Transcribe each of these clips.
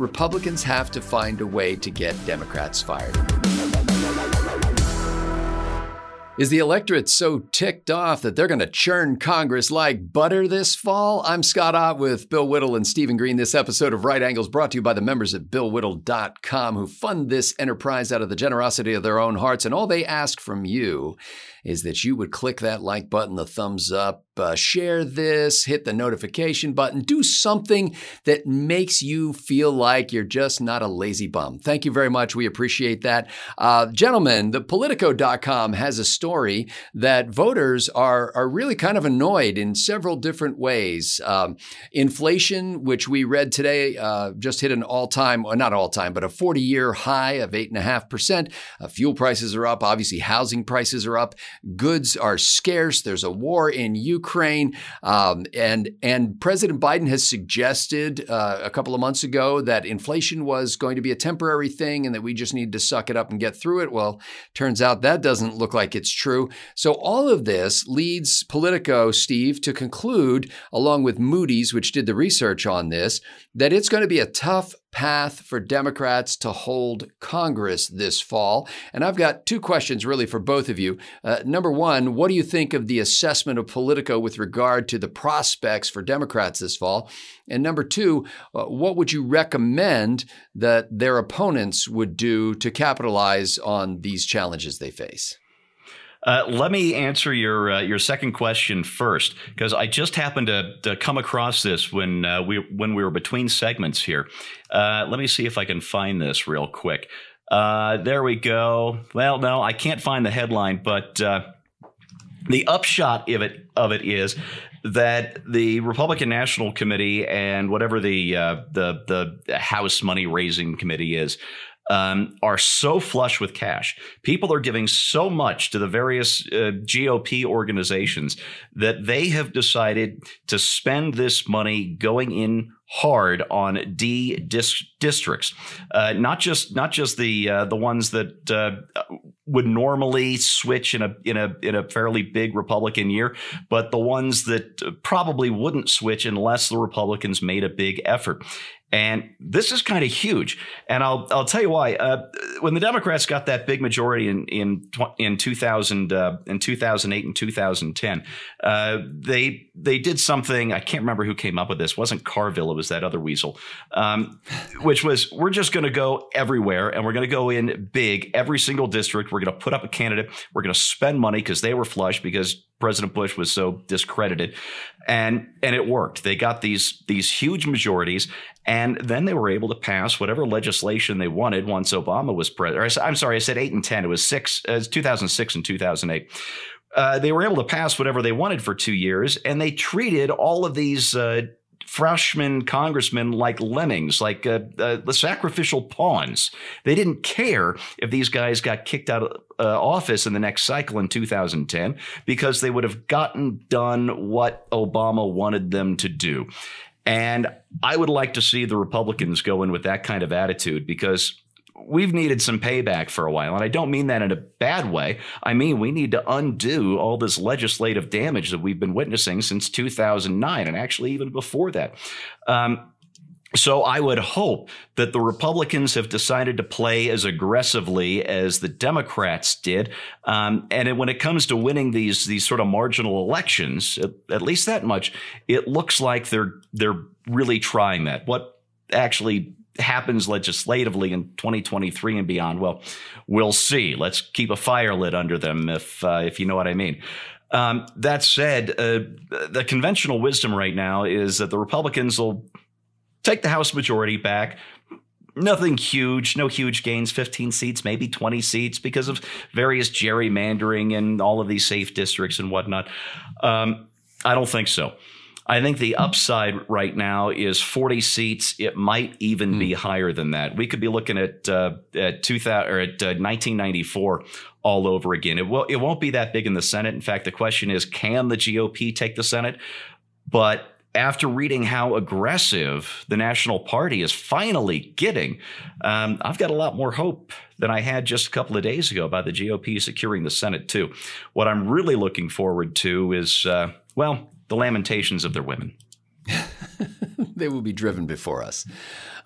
Republicans have to find a way to get Democrats fired. Is the electorate so ticked off that they're going to churn Congress like butter this fall? I'm Scott Ott with Bill Whittle and Stephen Green. This episode of Right Angles brought to you by the members at BillWhittle.com who fund this enterprise out of the generosity of their own hearts. And all they ask from you is that you would click that like button, the thumbs up, uh, share this, hit the notification button, do something that makes you feel like you're just not a lazy bum. Thank you very much. We appreciate that. Uh, gentlemen, the Politico.com has a story that voters are, are really kind of annoyed in several different ways. Um, inflation, which we read today, uh, just hit an all time, not all time, but a 40 year high of 8.5%. Uh, fuel prices are up. Obviously, housing prices are up. Goods are scarce. There's a war in Ukraine, um, and and President Biden has suggested uh, a couple of months ago that inflation was going to be a temporary thing and that we just need to suck it up and get through it. Well, turns out that doesn't look like it's true. So all of this leads Politico, Steve, to conclude, along with Moody's, which did the research on this, that it's going to be a tough path for Democrats to hold Congress this fall. And I've got two questions really for both of you. Uh, number one, what do you think of the assessment of Politico with regard to the prospects for Democrats this fall? And number two, uh, what would you recommend that their opponents would do to capitalize on these challenges they face? Uh, let me answer your uh, your second question first, because I just happened to, to, come across this when uh, we when we were between segments here. Uh, let me see if I can find this real quick. Uh, there we go. Well, no, I can't find the headline, but uh, the upshot of it of it is that the Republican National Committee and whatever the the the House Money Raising Committee is um, are so flush with cash. People are giving so much to the various uh, GOP organizations that they have decided to spend this money going in hard on D dis- districts, uh, not just not just the uh, the ones that uh, would normally switch in a in a in a fairly big Republican year, but the ones that probably wouldn't switch unless the Republicans made a big effort. And this is kind of huge. And I'll I'll tell you why. Uh, when the Democrats got that big majority in in in 2000 uh, in 2008 and 2010, uh, they they did something. I can't remember who came up with this. It wasn't Carville. It was that other weasel, um, which was we're just going to go everywhere and we're going to go in big every single district. We're going to put up a candidate. We're going to spend money because they were flush because President Bush was so discredited, and and it worked. They got these these huge majorities, and then they were able to pass whatever legislation they wanted once Obama was president. I'm sorry, I said eight and ten. It was six, uh, 2006 and 2008. Uh, they were able to pass whatever they wanted for two years, and they treated all of these uh, freshman congressmen like lemmings, like uh, uh, the sacrificial pawns. They didn't care if these guys got kicked out of uh, office in the next cycle in 2010 because they would have gotten done what Obama wanted them to do. And I would like to see the Republicans go in with that kind of attitude because we've needed some payback for a while. And I don't mean that in a bad way. I mean, we need to undo all this legislative damage that we've been witnessing since 2009 and actually even before that. Um, so I would hope that the Republicans have decided to play as aggressively as the Democrats did, um, and when it comes to winning these these sort of marginal elections, at, at, least that much, it looks like they're they're really trying that. What actually happens legislatively in 2023 and beyond, well, we'll see. Let's keep a fire lit under them, if uh, if you know what I mean. Um, that said, uh, the conventional wisdom right now is that the Republicans will take the House majority back. Nothing huge, no huge gains, 15 seats, maybe 20 seats because of various gerrymandering and all of these safe districts and whatnot. Um, I don't think so. I think the upside right now is 40 seats. It might even mm. be hmm. higher than that. We could be looking at uh, at 2000 or at uh, 1994 all over again. It will it won't be that big in the Senate. In fact, the question is, can the GOP take the Senate? But after reading how aggressive the National Party is finally getting, um, I've got a lot more hope than I had just a couple of days ago about the GOP securing the Senate, too. What I'm really looking forward to is, uh, well, the lamentations of their women. they will be driven before us.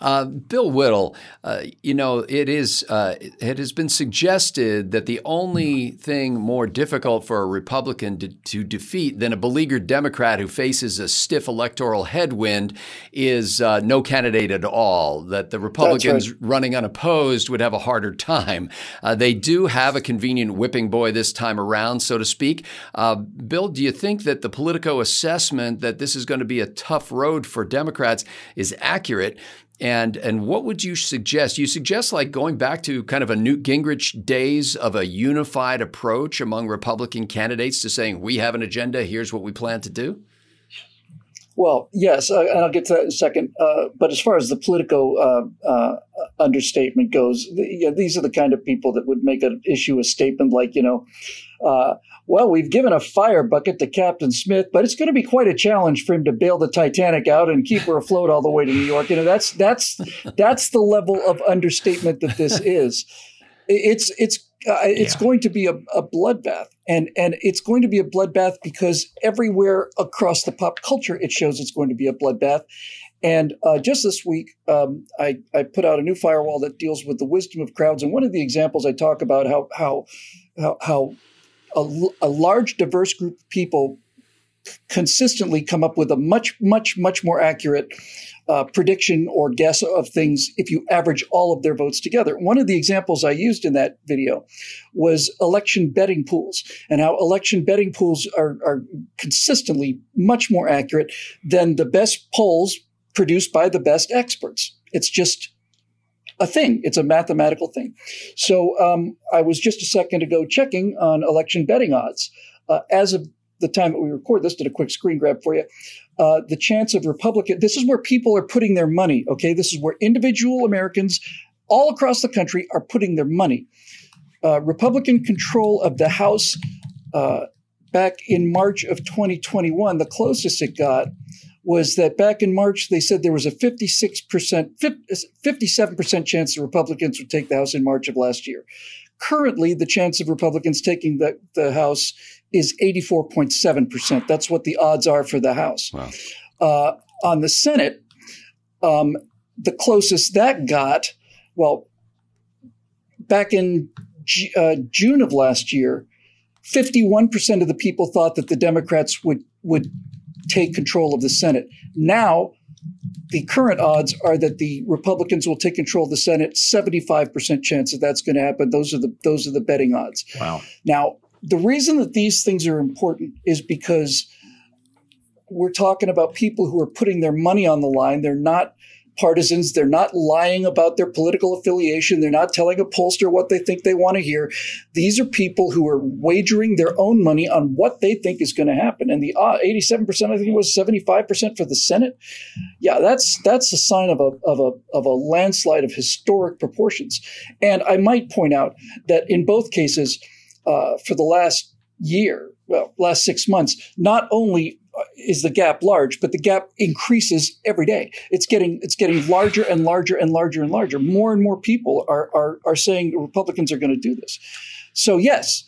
Uh, Bill Whittle, uh, you know, it is uh, it has been suggested that the only thing more difficult for a Republican to, to, defeat than a beleaguered Democrat who faces a stiff electoral headwind is uh, no candidate at all. That the Republicans right. running unopposed would have a harder time. Uh, they do have a convenient whipping boy this time around, so to speak. Uh, Bill, do you think that the Politico assessment that this is going to be a tough road for Democrats is accurate? And and what would you suggest? You suggest like going back to kind of a Newt Gingrich days of a unified approach among Republican candidates to saying we have an agenda. Here's what we plan to do. Well, yes, uh, and I'll get to that in a second. Uh, but as far as the Politico uh, uh understatement goes, you know, these are the kind of people that would make an issue a statement like, you know, uh, well, we've given a fire bucket to Captain Smith, but it's going to be quite a challenge for him to bail the Titanic out and keep her afloat all the way to New York. You know, that's that's that's the level of understatement that this is. It's it's uh, it's yeah. going to be a, a, bloodbath, and and it's going to be a bloodbath because everywhere across the pop culture it shows it's going to be a bloodbath. And uh, just this week, um, I, I put out a new firewall that deals with the wisdom of crowds. And one of the examples I talk about how how how, how a, a large, diverse group of people consistently come up with a much, much, much more accurate uh, prediction or guess of things if you average all of their votes together. One of the examples I used in that video was election betting pools and how election betting pools are, are consistently much more accurate than the best polls produced by the best experts. It's just a thing. It's a mathematical thing. So um, I was just a second ago checking on election betting odds. Uh, as of the time that we record this, did a quick screen grab for you. Uh, the chance of Republican, this is where people are putting their money, okay? This is where individual Americans all across the country are putting their money. Uh, Republican control of the House uh, back in March of 2021, the closest it got was that back in March, they said there was a 56%, 57% chance the Republicans would take the House in March of last year. Currently, the chance of Republicans taking the, the House is 84.7%. That's what the odds are for the House. Wow. Uh, on the Senate, um, the closest that got, well, back in G- uh, June of last year, 51% of the people thought that the Democrats would, would take control of the Senate. Now, the current odds are that the Republicans will take control of the Senate. Seventy-five percent chance that that's going to happen. Those are the those are the betting odds. Wow. Now, the reason that these things are important is because we're talking about people who are putting their money on the line. They're not partisans. They're not lying about their political affiliation. They're not telling a pollster what they think they want to hear. These are people who are wagering their own money on what they think is going to happen. And the uh, 87%, I think it was 75% for the Senate. Yeah, that's that's a sign of a, of a, of a landslide of historic proportions. And I might point out that in both cases, uh, for the last year, well, last six months, not only is the gap large, but the gap increases every day. It's getting it's getting larger and larger and larger and larger. More and more people are are, are saying Republicans are going to do this. So yes,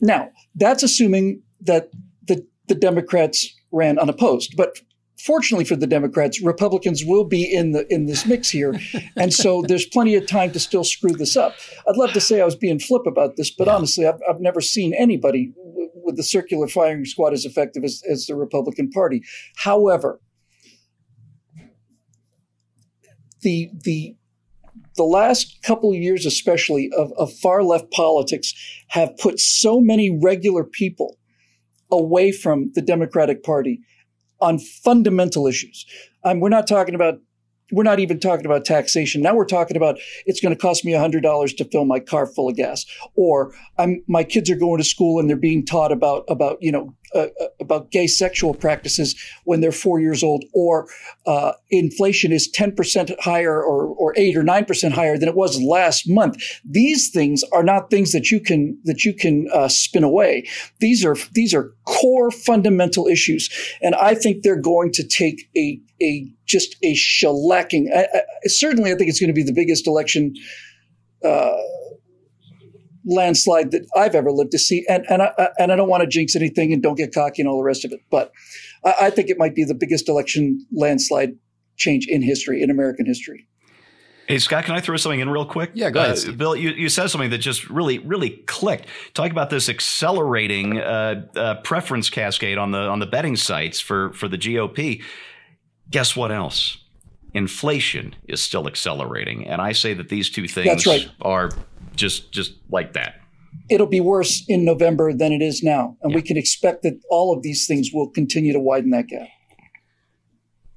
now that's assuming that the the Democrats ran unopposed, but fortunately for the Democrats, Republicans will be in the in this mix here, and so there's plenty of time to still screw this up. I'd love to say I was being flip about this, but honestly, I've, I've never seen anybody with the circular firing squad as effective as, as the Republican Party. However, the the the last couple of years, especially of, of far left politics, have put so many regular people away from the Democratic Party on fundamental issues. Um, we're not talking about we're not even talking about taxation. Now we're talking about it's going to cost me $100 to fill my car full of gas. Or I'm, my kids are going to school and they're being taught about, about, you know, uh, uh, about gay sexual practices when they're four years old. Or uh, inflation is 10% higher or, or 8 or 9% higher than it was last month. These things are not things that you can, that you can uh, spin away. These are, these are core fundamental issues. And I think they're going to take a, a just a shellacking. I, I, certainly, I think it's going to be the biggest election uh, landslide that I've ever lived to see. And and I, and I don't want to jinx anything and don't get cocky and all the rest of it, but I, I think it might be the biggest election landslide change in history, in American history. Hey, Scott, can I throw something in real quick? Yeah, go ahead. Uh, Bill, you, you said something that just really, really clicked. Talk about this accelerating uh, uh, preference cascade on the on the betting sites for, for the GOP. Guess what else? Inflation is still accelerating. And I say that these two things right. are just just like that. It'll be worse in November than it is now. And yeah. we can expect that all of these things will continue to widen that gap.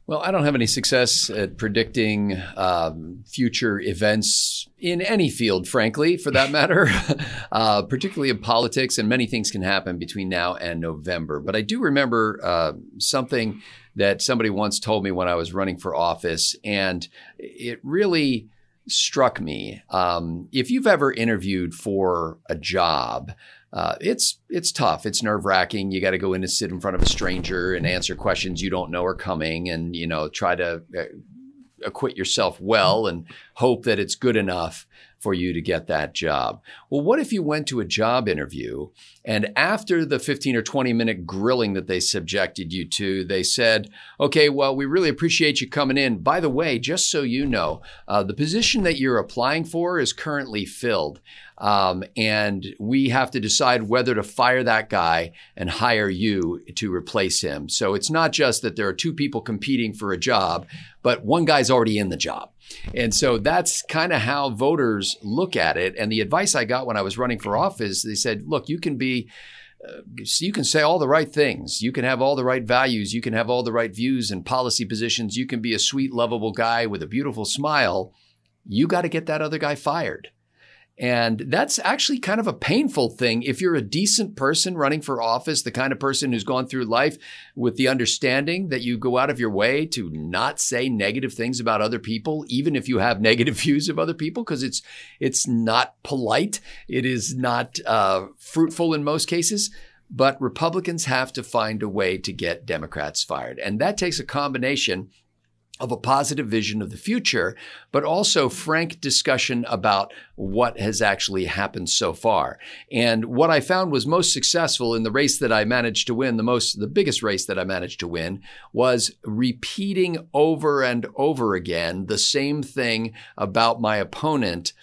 Well, I don't have any success at predicting um, future events in any field, frankly, for that matter, uh, particularly in politics, and many things can happen between now and November. But I do remember uh, something that somebody once told me when I was running for office, and it really struck me. Um, if you've ever interviewed for a job, uh, it's it's tough. It's nerve wracking. You got to go in and sit in front of a stranger and answer questions you don't know are coming, and you know try to uh, acquit yourself well and hope that it's good enough for you to get that job. Well, what if you went to a job interview and after the 15 or 20 minute grilling that they subjected you to, they said, okay, well, we really appreciate you coming in. By the way, just so you know, uh, the position that you're applying for is currently filled. Um, and we have to decide whether to fire that guy and hire you to replace him. So it's not just that there are two people competing for a job, but one guy's already in the job. And so that's kind of how voters look at it. And the advice I got when I was running for office, they said, look, you can be uh, you can say all the right things. You can have all the right values. You can have all the right views and policy positions. You can be a sweet, lovable guy with a beautiful smile. You got to get that other guy fired. And that's actually kind of a painful thing. If you're a decent person running for office, the kind of person who's gone through life with the understanding that you go out of your way to not say negative things about other people, even if you have negative views of other people, because it's, it's not polite. It is not uh, fruitful in most cases. But Republicans have to find a way to get Democrats fired. And that takes a combination of a positive vision of the future, but also frank discussion about what has actually happened so far. And what I found was most successful in the race that I managed to win, the most, the biggest race that I managed to win was repeating over and over again the same thing about my opponent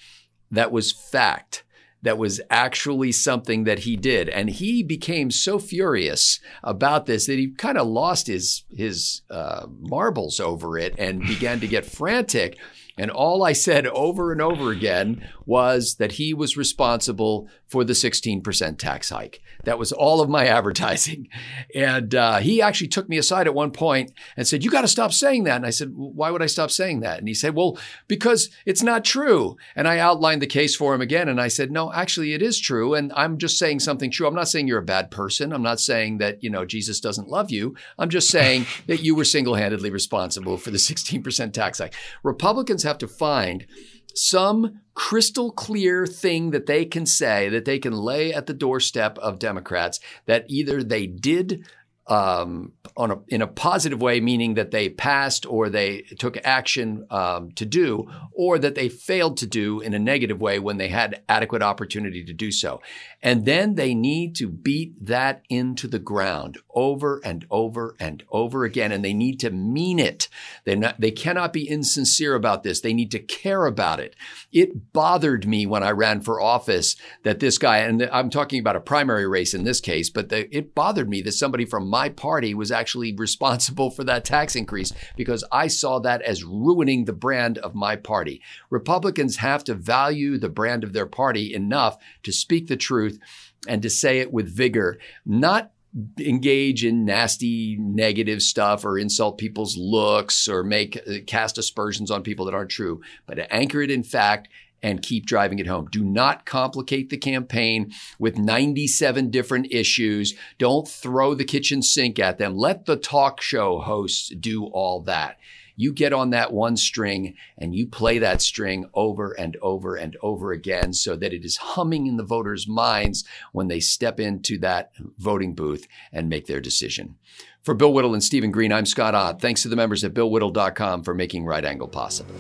that was fact that was actually something that he did. And he became so furious about this that he kind of lost his, his uh, marbles over it and began to get frantic. And all I said over and over again was that he was responsible for the 16% tax hike. That was all of my advertising. And uh, he actually took me aside at one point and said, You got to stop saying that. And I said, Why would I stop saying that? And he said, Well, because it's not true. And I outlined the case for him again. And I said, No, actually, it is true. And I'm just saying something true. I'm not saying you're a bad person. I'm not saying that, you know, Jesus doesn't love you. I'm just saying that you were single handedly responsible for the 16% tax hike. Republicans have to find some crystal clear thing that they can say that they can lay at the doorstep of Democrats that either they did um, on a, in a positive way, meaning that they passed or they took action um, to do, or that they failed to do in a negative way when they had adequate opportunity to do so. And then they need to beat that into the ground over and over and over again. And they need to mean it. They they cannot be insincere about this. They need to care about it. It bothered me when I ran for office that this guy, and I'm talking about a primary race in this case, but it bothered me that somebody from my party was actually responsible for that tax increase because I saw that as ruining the brand of my party. Republicans have to value the brand of their party enough to speak the truth and to say it with vigor, not engage in nasty negative stuff or insult people's looks or make uh, cast aspersions on people that aren't true, but anchor it in fact and keep driving it home. Do not complicate the campaign with 97 different issues. Don't throw the kitchen sink at them. Let the talk show hosts do all that. You get on that one string and you play that string over and over and over again so that it is humming in the voters' minds when they step into that voting booth and make their decision. For Bill Whittle and Stephen Green, I'm Scott Ott. Thanks to the members at BillWhittle.com for making Right Angle possible.